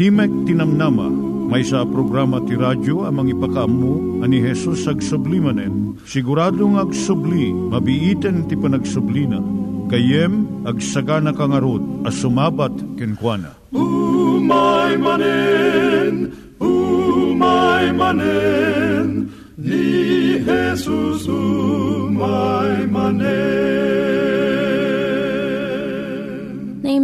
Timek Tinamnama, may sa programa ti radyo amang ipakaammo ani Jesus ag sublimanen. Siguradong ag subli, mabiiten ti panagsublina. Kayem ag sagana kangarot as sumabat kenkwana. Umay manen, umay manen, ni Jesus umay manen.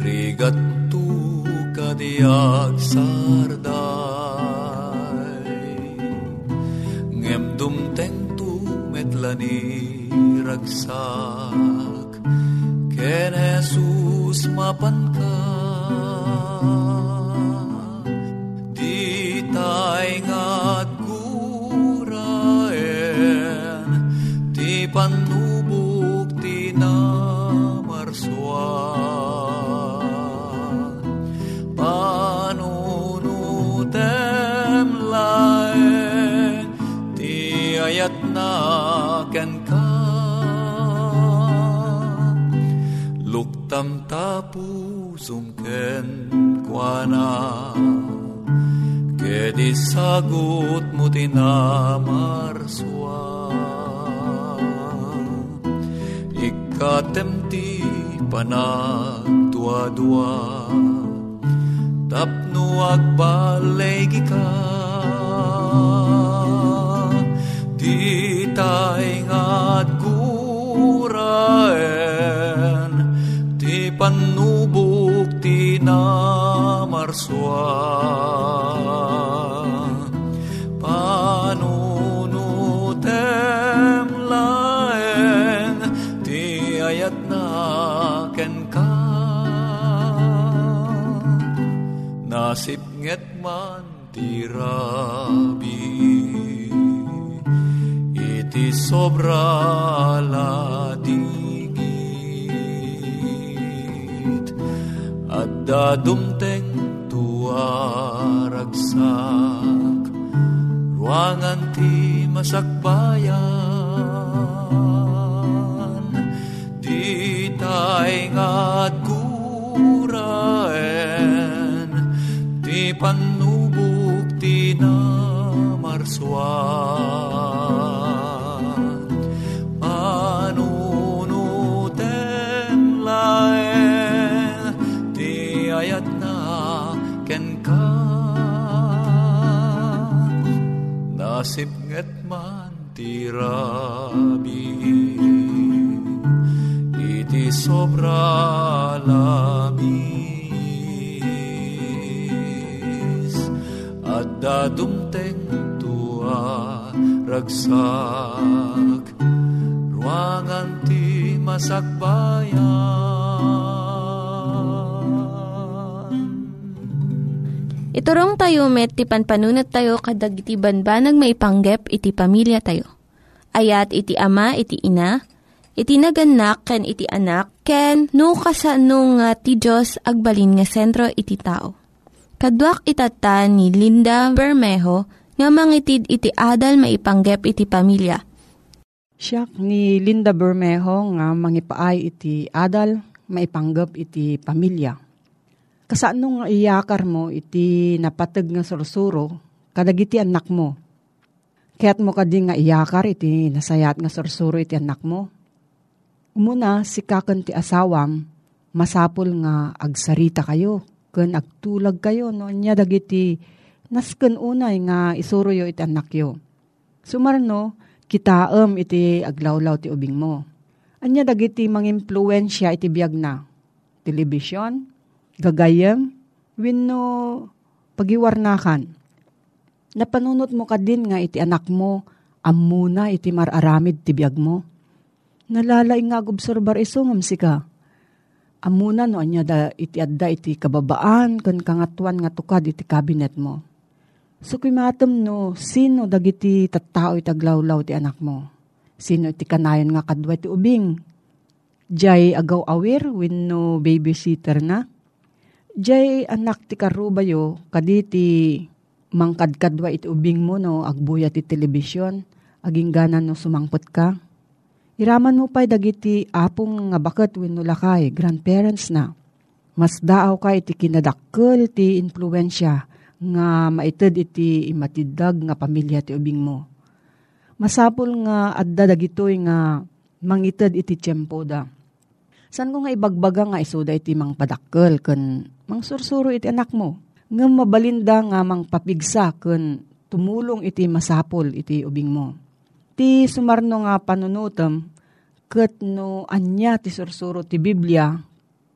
Rigat tu kadiag sarday. Ngem dumteng tu metlani ragsak Ken Jesus mapan ka guraen Ti panubok ti namarswa Sobra ladigit At dadumteng tuaragsak Ruangan ti masakbayan. Di tay nga't guraen Ti panubok ti namarswan ti rabi Iti sobra labis At dadumteng tua ragsak. Ruangan ti masakbayan. Iturong tayo met ti panpanunat tayo kadag iti banbanag maipanggep iti pamilya tayo. Ayat iti ama iti ina iti naganak ken iti anak ken no kasano nga ti Diyos agbalin nga sentro iti tao. Kaduak itata ni Linda Bermejo nga mangitid iti adal maipanggep iti pamilya. Siya ni Linda Bermejo nga mangipaay iti adal maipanggep iti pamilya. Kasano nga iyakar mo iti napatag nga sursuro kadagiti anak mo. Kaya't mo kadi nga iyakar iti nasayat nga sursuro iti anak mo. Umuna si kakan ti asawam masapul nga agsarita kayo ken agtulag kayo no nya dagiti nasken unay nga isuro yo iti anak yo. Sumarno, kitaem iti aglawlaw ti ubing mo. Anya dagiti mangimpluwensya iti biag na. Telebisyon, gagayem, wenno pagiwarnakan. Napanunot mo ka din nga iti anak mo, amuna iti mararamid ti biag mo. Nalalay nga gobserbar iso ngam sika amuna no anya da iti adda iti kababaan kan kangatuan nga tukad iti cabinet mo. So kumatom no, sino dagiti tattao iti aglawlaw ti anak mo? Sino iti kanayon nga kadwa iti ubing? Jay agaw awir when no babysitter na? Jay anak ti karubayo kaditi mangkadkadwa iti ubing mo no agbuya ti telebisyon aging ganan no sumangpot ka? Iraman mo pa'y dagiti apong nga bakat wenno lakay, grandparents na. Mas daaw ka iti kinadakkel ti influensya nga maited iti imatidag nga pamilya ti ubing mo. Masapul nga adda dagitoy nga mangited iti tiyempo da. San ko nga ibagbaga nga isuda iti mang padakkel ken mang sursuro iti anak mo. Nga mabalinda nga mang papigsa ken tumulong iti masapol iti ubing mo ti sumarno nga panunutem ket no anya ti sursuro ti Biblia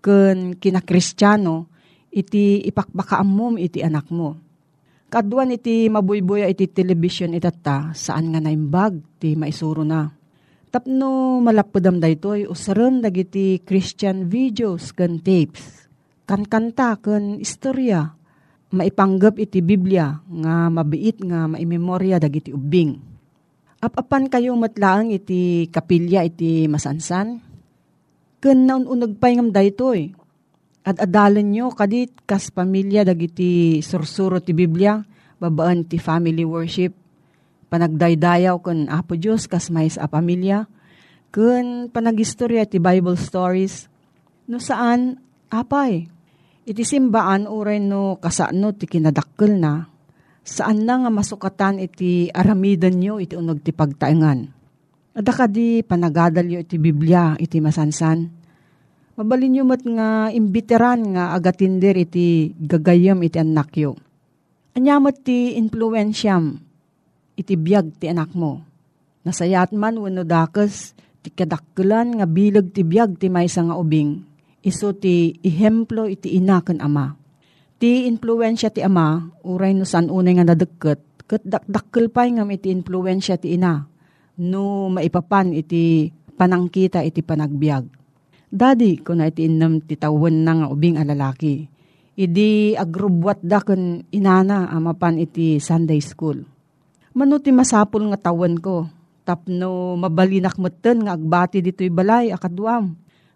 ken kinakristyano iti ipakbakaammom iti anak mo. Kaduan iti mabuybuya iti television itata saan nga naimbag ti maisuro na. Tapno malapudam daytoy usaran dagiti Christian videos ken tapes. Kan kanta ken istorya maipanggap iti Biblia nga mabiit nga maimemorya dagiti ubing Apapan kayo matlaang iti kapilya iti masansan? Ken naununag pa ngam daytoy. At adalan nyo kadit kas pamilya dagiti sursuro ti Biblia, babaan ti family worship, panagdaydayaw ken Apo Dios kas mais a pamilya, ken panagistorya ti Bible stories, no saan apay. Iti simbaan uray no kasano ti kinadakkel na, saan na nga masukatan iti aramidan nyo iti unog ti pagtaengan. Adaka di panagadalyo iti Biblia iti masansan. Mabalin nyo mat nga imbiteran nga agatinder iti gagayam iti anak yo. Anyamat ti influensyam iti biyag ti anak mo. Nasayat man wano dakas ti kadakkelan nga bilag ti biyag ti maysa nga ubing. Iso ti ihemplo iti ina ken ama Ti influensya ti ama, uray no san unay nga nadagket, ket dakdakkel pay nga iti influensya ti ina, no maipapan iti panangkita iti panagbiag. Dadi, kung na iti inam ti tawen na nga ubing alalaki, idi agrubwat da kun inana amapan iti Sunday school. Mano ti masapul nga tawen ko, tapno mabalinak meten nga agbati dito'y balay akadwam.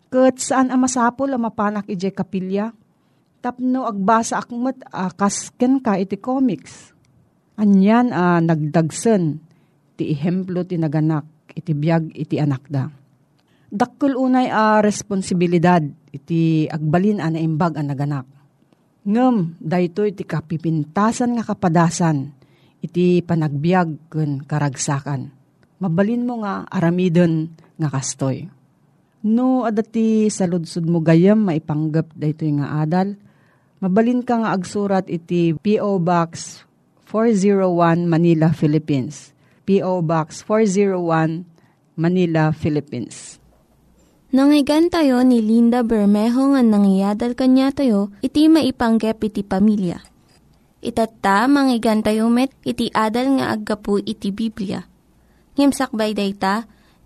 Ket saan amasapul amapanak ije kapilya? tapno agbasa akmet uh, kasken ka iti comics. Anyan uh, nagdagsen ti ihemplo ti naganak iti biyag iti anak da. Dakkel unay a uh, responsibilidad iti agbalin ana imbag ang naganak. Ngem, dayto iti kapipintasan nga kapadasan iti panagbiag ken karagsakan. Mabalin mo nga aramiden nga kastoy. No, adati sa ludsud mo gayam maipanggap dayto nga adal, Mabalin ka nga agsurat iti P.O. Box 401 Manila, Philippines. P.O. Box 401 Manila, Philippines. Nangyigan tayo ni Linda Bermejo nga nangyadal kanya tayo, iti maipanggep iti pamilya. Itatta, manggigan tayo met, iti adal nga aggapu iti Biblia. Ngimsakbay day ta,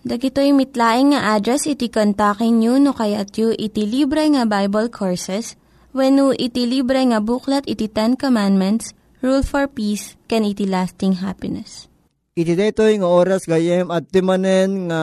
Dagitoy mitlaing nga address iti kontakin nyo no kayat yu iti libre nga Bible Courses when no iti libre nga buklat iti Ten Commandments, Rule for Peace, can iti lasting happiness. Iti detoy nga oras gayem at timanen nga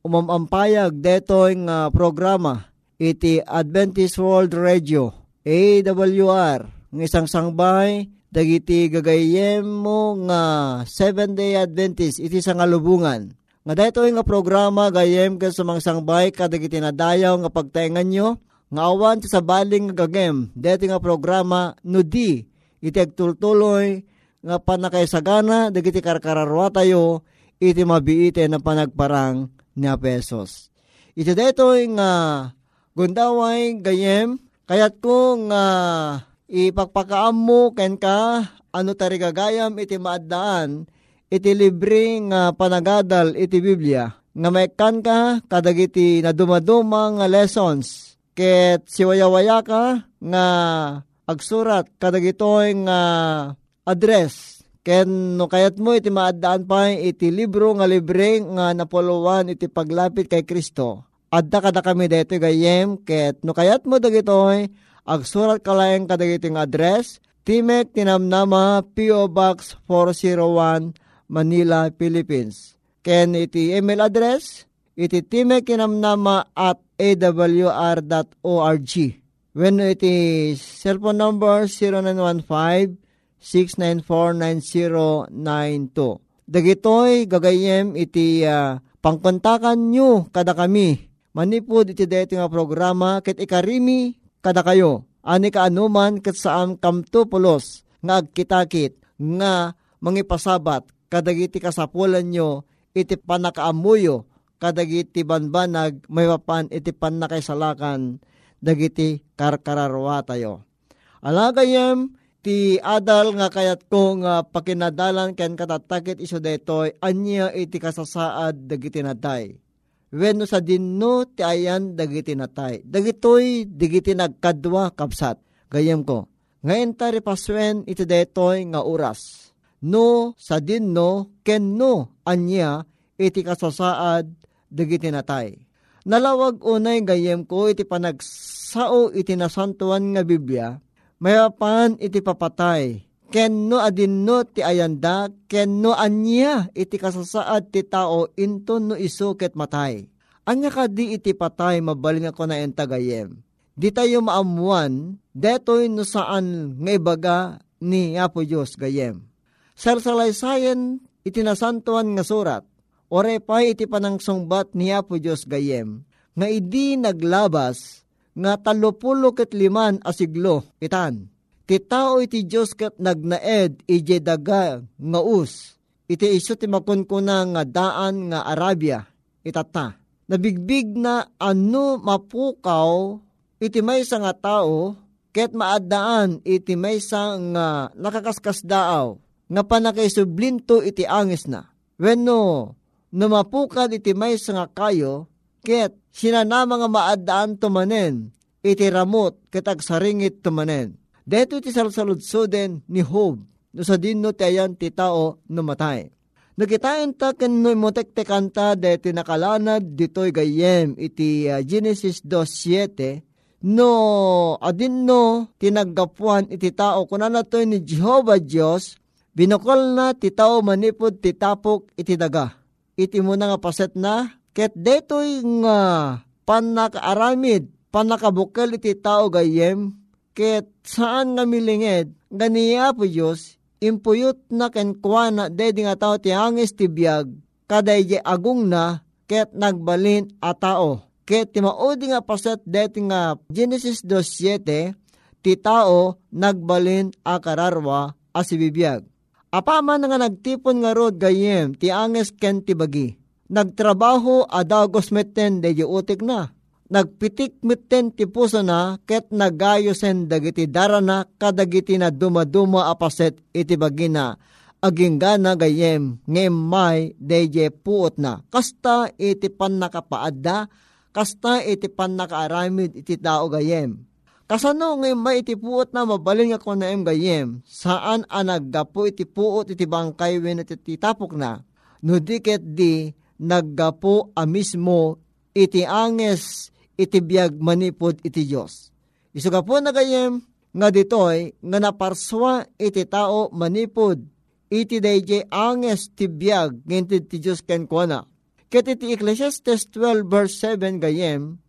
umamampayag detoy nga programa iti Adventist World Radio AWR ng isang sangbay dagiti gagayem mo nga Seven Day Adventist iti sangalubungan. Nga dito nga programa gayem ka sa sangbay kadagiti nadayaw nga pagtaingan nyo nga awan sa baling nga gagem. Dito nga programa nudi iti agtultuloy nga panakaisagana dagiti karkararwa tayo iti mabiite na panagparang ni Pesos. Iti dito nga gundaway gayem kayat ko nga ipagpakaam mo ken ka ano tari gagayam iti maaddaan iti libre nga panagadal iti Biblia nga maikan ka kadagiti na dumaduma lessons ket siwayawaya ka nga agsurat kadagitoy nga address ken no kayat mo iti maaddaan pa iti libro nga libre nga napuluan iti paglapit kay Kristo. Adda kada kami dito gayem ket no kayat mo dagitoy agsurat kalaeng kadagiting address Timek Tinamnama P.O. Box 401 Manila, Philippines. Ken iti email address iti Timek Tinamnama at awr.org. When iti cellphone number 0915 6949092. Dagitoy gagayem iti uh, pangkontakan nyo kada kami. Manipod iti dito nga programa ket ikarimi kada kayo. Ani ka anuman ket saan kamto pulos nga agkitakit nga mangipasabat kadagiti kasapulan nyo iti panakaamuyo kadagiti banbanag may papan iti panakaisalakan dagiti karkararwa tayo. Alagayem, ti adal nga kayat ko nga pakinadalan ken katatakit iso detoy anya iti kasasaad dagiti natay. Wenno sa dinno ti ayan dagiti natay. Dagitoy digiti nagkadwa kapsat. Gayem ko. Ngayon tari paswen iti detoy nga oras. No sa dinno ken no anya iti kasasaad dagiti natay. Nalawag unay gayem ko iti panagsao iti nasantuan nga Biblia mayapan iti papatay. Ken no adinno ti ayanda, ken no anya iti kasasaad ti tao inton no isuket matay. Anya ka di iti patay mabaling ako na entagayem. Di tayo maamuan, detoy no saan nga ibaga ni Apo Diyos gayem. Sarsalaysayan iti nasantuan nga surat, ore pa iti panangsungbat ni Apo Diyos gayem, nga idi naglabas nga talupulo ket liman asiglo itan. Ti tao iti Diyos ket nagnaed ije daga nga us. Iti iso ti makunkuna nga daan nga Arabia itata. Nabigbig na ano mapukaw iti maysa nga tao ket maaddaan iti maysa nga nakakaskas daaw nga panakaisublinto iti angis na. Wenno numapukad iti maysa nga kayo ket sinanama nga maaddaan tumanen, iti ramot ket agsaringit tumanen. Deto iti salsaludsoden ni Hob, no sa dinno ti ayan ti tao numatay. Nakitain ta ken no motektekan ta deti nakalanad ditoy gayem iti uh, Genesis 2.7 no adinno tinaggapuan iti tao kunana to ni Jehovah Dios binukol na ti tao manipod ti tapok iti daga. Iti mo nga paset na Ket detoy nga panakaaramid, panakabukal iti tao gayem, ket saan nga milinged, ganiya po Diyos, impuyot na ken kuana dedi nga tao ti angis ti biyag, kaday agung na, ket nagbalin a tao. Ket ti maudi nga paset deti nga Genesis 2.7, ti tao nagbalin a kararwa asibibiyag. Apaman nga nagtipon nga rod gayem ti anges ken ti bagi. Nagtrabaho adagos meten de utik na. Nagpitik meten ti puso na ket nagayosen dagiti darana kadagiti na dumaduma apaset iti bagi na aging gana gayem ngem may deje puot na. Kasta iti pan nakapaadda, kasta iti pan nakaaramid iti tao gayem Kasano ngay may iti puot na mabalin nga ko na em gayem, saan anaggapo iti puot iti bangkay wen iti tapok na, no diket di naggapo a mismo iti anges iti biyag manipod iti Diyos. Isuga po na gayem, nga ditoy nga naparswa iti tao manipod iti dayjay anges ti biyag ngintid ti Diyos ken kuana. Ket iti Ecclesiastes 12 verse 7 gayem,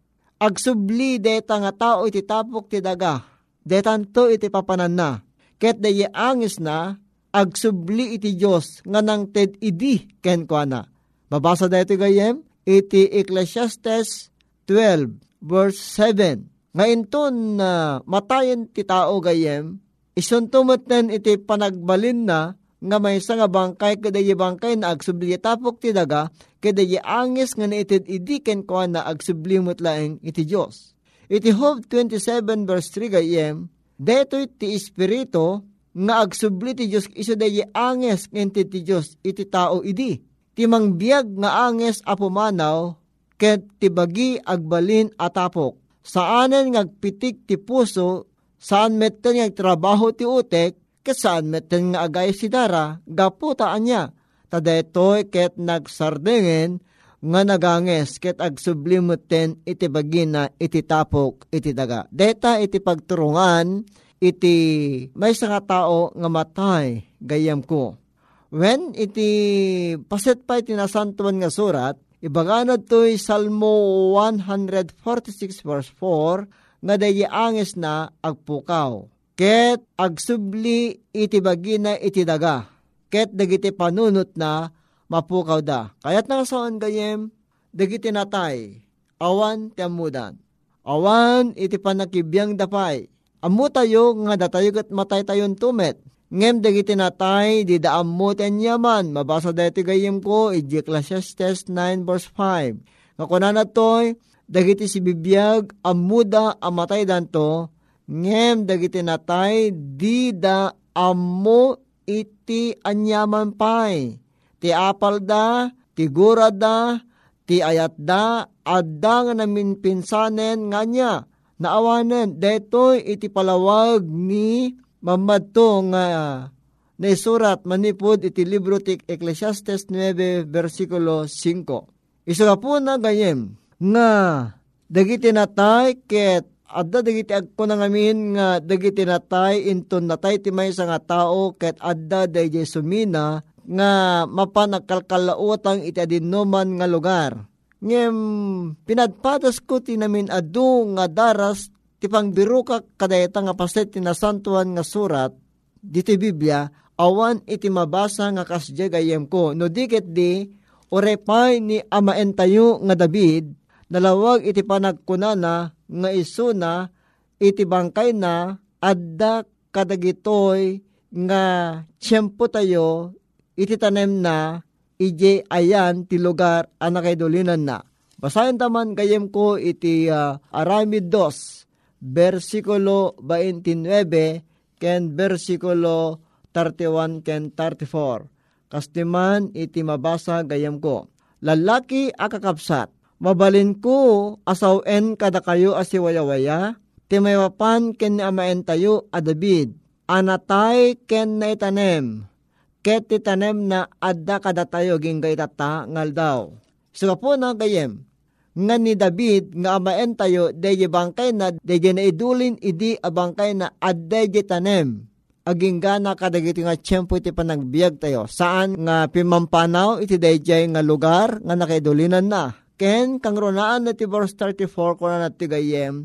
agsubli deta nga tao iti tapok ti daga, detanto iti papanan na. Ket dayi angis na, agsubli iti Diyos nga nang ted idi ken kuana. Babasa da ito gayem, iti Ecclesiastes 12 verse 7. Nga inton na uh, ti tao gayem, isuntumot iti panagbalin na nga may nga bangkay kada bangkay na agsubli tapok ti daga kada angis nga naitid idiken ko na agsublimot laeng iti Diyos. Iti Job 27 verse 3 gayem, Deto'y ti Espiritu nga agsubli ti Diyos iso dayi anges ngenti ti Diyos iti tao idi. Ti mangbiag nga anges apumanaw ket ti bagi agbalin atapok. Saanen ngagpitik ti puso saan metten ngagtrabaho ti utek Kasaan meten nga agay si Dara, gaputaan niya. Tadetoy ket nagsardingen nga naganges ket agsublimuten iti bagina iti tapok iti daga. Deta iti pagturungan iti may nga tao nga matay gayam ko. When iti paset pa iti nasantuan nga surat, ibaganad to'y Salmo 146 verse 4 nga dayi angis na agpukaw ket agsubli iti bagina iti daga, ket dagiti panunot na mapukaw da. Kayat nga saan gayem, dagiti natay, awan ti amudan. Awan iti panakibiyang dapay. Amu tayo nga datayo kat matay tayon tumet. Ngem dagiti natay, di daam mo yaman. Mabasa dati gayem ko, Ecclesiastes 9 verse 5. Nga kunan toy, dagiti si bibiyag, amuda amatay danto, ngem dagiti natay di da ammo iti anyaman pay. Ti apal da, ti da, ti ayat da, adda nga namin pinsanen nga niya. Naawanen, detoy iti palawag ni mamadto nga naisurat manipod iti libro ti Ecclesiastes 9 versikulo 5. Isa po na gayem nga dagiti natay ket adda dagiti agko na ngamin nga dagiti natay inton natay ti may nga tao ket adda dayjay sumina nga mapanagkalkalautang iti adinoman nga lugar. Ngem pinadpatas ko ti namin adu nga daras ti pangbiro ka kadayta nga paset ti nasantuan nga surat diti Biblia awan iti mabasa nga kasya gayem ko no diket di orepay ni amaen tayo nga David nalawag iti panagkunana nga isuna iti bangkay na adda kadagitoy nga tiyempo tayo iti tanem na ije ayan ti lugar anakay dolinan na. Basahin taman gayem ko iti uh, Aramid 2, versikulo 29, ken versikulo 31 ken 34. Kastiman iti mabasa gayem ko. Lalaki akakapsat, Mabalin ko asawen kada kayo asiwayawaya, timayapan ken amaen tayo adabid, anatay ken na itanem, ket titanem na adda kada tayo ginggay tata ngal daw. So po na gayem, nga ni David nga amaen tayo deje bangkay na deje na idulin idi abangkay na addeje tanem aging gana kadagiti nga tiyempo iti panagbiag tayo. Saan nga pimampanaw iti dayjay nga lugar nga nakaidulinan na ken kang ronaan na ti verse 34 ko na ti gayem,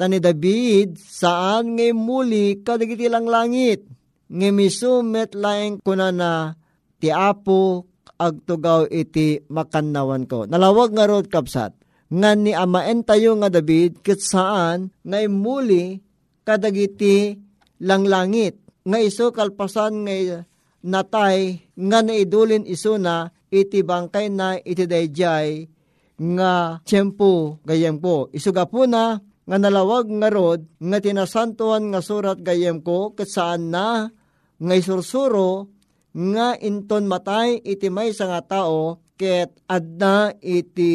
tani David, saan ngay muli kadagiti lang langit, ngay misumet laeng kuna na ti apo agtugaw iti makannawan ko. Nalawag nga rod kapsat, nga ni amaen tayo nga David, kit saan ngay muli kadagiti lang langit. nga iso kalpasan nga natay nga naidulin iso na iti bangkay na iti dayjay nga tiyempo gayem po. Isuga po na nga nalawag nga rod nga tinasantuan nga surat gayem ko kat saan na nga isursuro nga inton matay iti may nga tao ket adna iti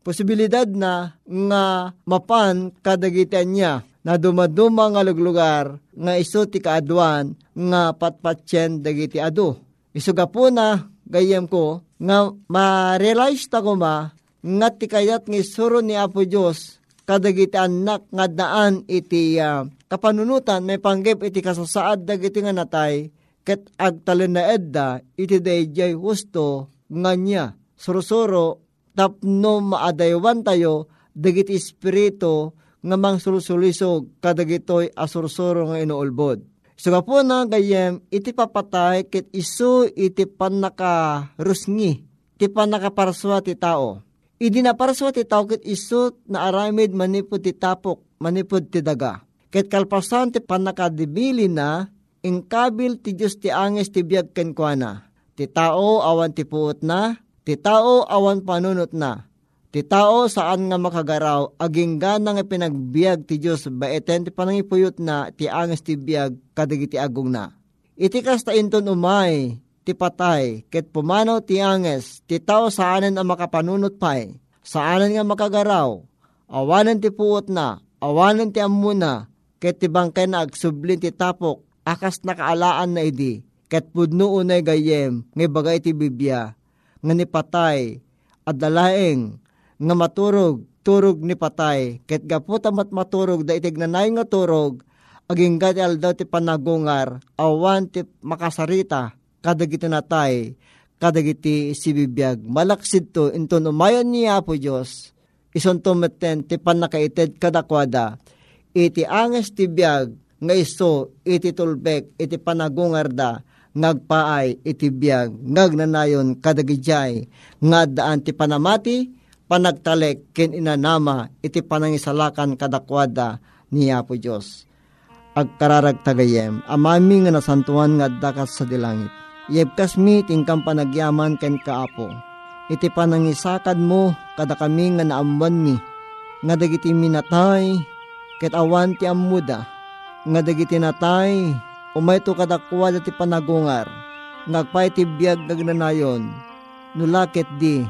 posibilidad na nga mapan kadagitian niya na dumaduma nga luglugar nga iso ti kaadwan nga patpatyen dagiti adu. Isuga po na gayem ko nga ma-realize ta ko ma nga ti kayat nga isuro ni Apo Diyos kadagiti anak nga daan iti uh, kapanunutan may panggip iti kasasaad dagiti nga natay ket agtalen na edda iti dayjay husto nga niya surusuro tapno maadaywan tayo dagiti espiritu nga mang sulusulisog kadagitoy asursuro nga inuulbod. So po na gayem iti papatay ket isu iti panaka rusngi iti panaka parswa ti tao Idi na paraswa ti tao ket isut na aramid manipod ti tapok, manipod ti daga. Ket kalpasan ti panakadibili na, ingkabil ti Diyos ti anges ti biyag kenkwana. Ti tao awan ti puot na, ti tao awan panunot na. Ti tao saan nga makagaraw, aging gana nga pinagbiag ti Diyos baeten ti panangipuyot na ti anges ti biyag kadagiti agong na. Iti kasta inton umay, ti patay, ket pumanaw ti anges, ti tao saanan ang makapanunot pay, saanan nga makagaraw, awanan ti puot na, awanan ti amuna, ket ti bangkay na agsublin ti tapok, akas nakaalaan na idi, ket pudno unay gayem, nga bagay ti bibya, nga ni patay, at dalaeng, nga maturog, turog ni patay, ket gaputa mat maturog, da itig nanay nga turog, aging gati aldaw ti panagungar, awan ti makasarita, kadagiti natay, kadagiti sibibiyag. Malaksid to, inton umayon niya po Diyos, ison tumeten ti panakaited kadakwada, iti anges ti biyag, nga iso, iti tulbek, iti panagungarda, ngagpaay, iti biyag, ngagnanayon, kadagijay, nga daan ti panamati, panagtalek, kin inanama, iti panangisalakan kadakwada, niya po Diyos. Agkararag tagayem, amami nga nasantuan nga dakas sa dilangit Yebkas mi tingkang panagyaman ken kaapo. Iti panangisakad mo kada kami nga naamwan mi. Nga dagiti minatay ket awan ti ammuda. Nga dagiti natay umay to kadakwa ti panagungar. Ngagpay ti biyag nagnanayon. Nulaket di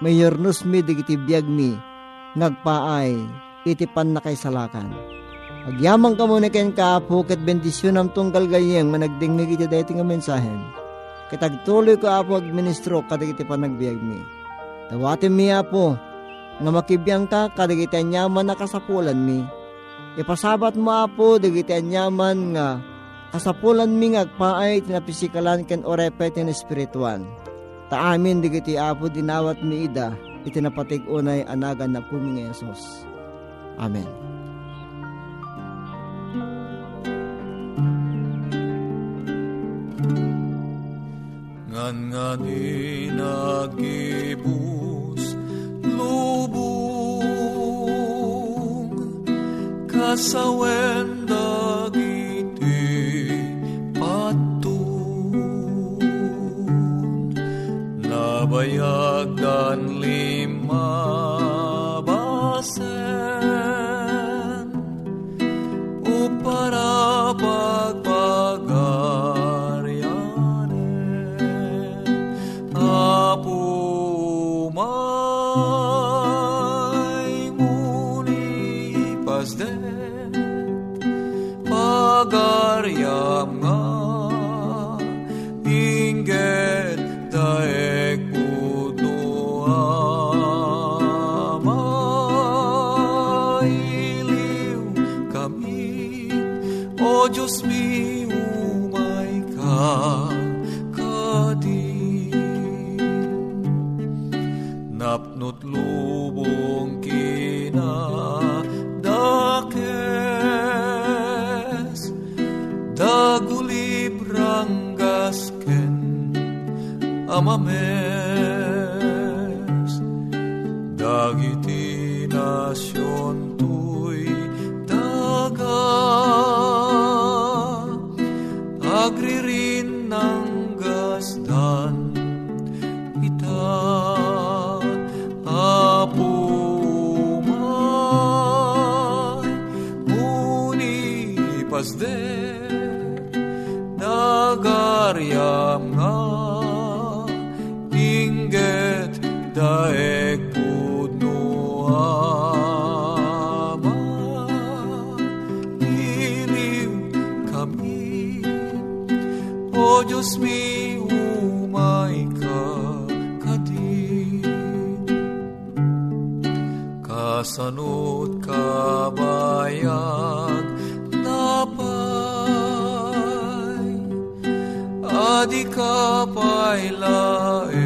mayornus mi dagiti biyag mi. Ngagpaay iti pan nakaisalakan. Agyamang ka muna ken kaapo ket bendisyon am tunggal gayeng managdingnig iti dating nga mensahen Kitagtuloy ko apo agministro kadagiti panagbiag mi. Dawatin mi apo, nga makibiyang ka kadagiti anyaman na kasapulan mi. Ipasabat mo apo dagiti anyaman nga kasapulan mi nga agpaay tinapisikalan ken orepet tin espiritual. Taamin digiti apo dinawat mi ida itinapatig unay anagan na puming Yesus. Amen. Ngan nga ni nagibus lubong kasawen yo speak. O Diyos mi umay ka kadi kasanot kabayan napay adi ka pailaeng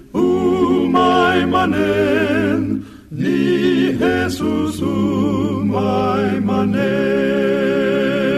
manen, ni Jesus umay manen.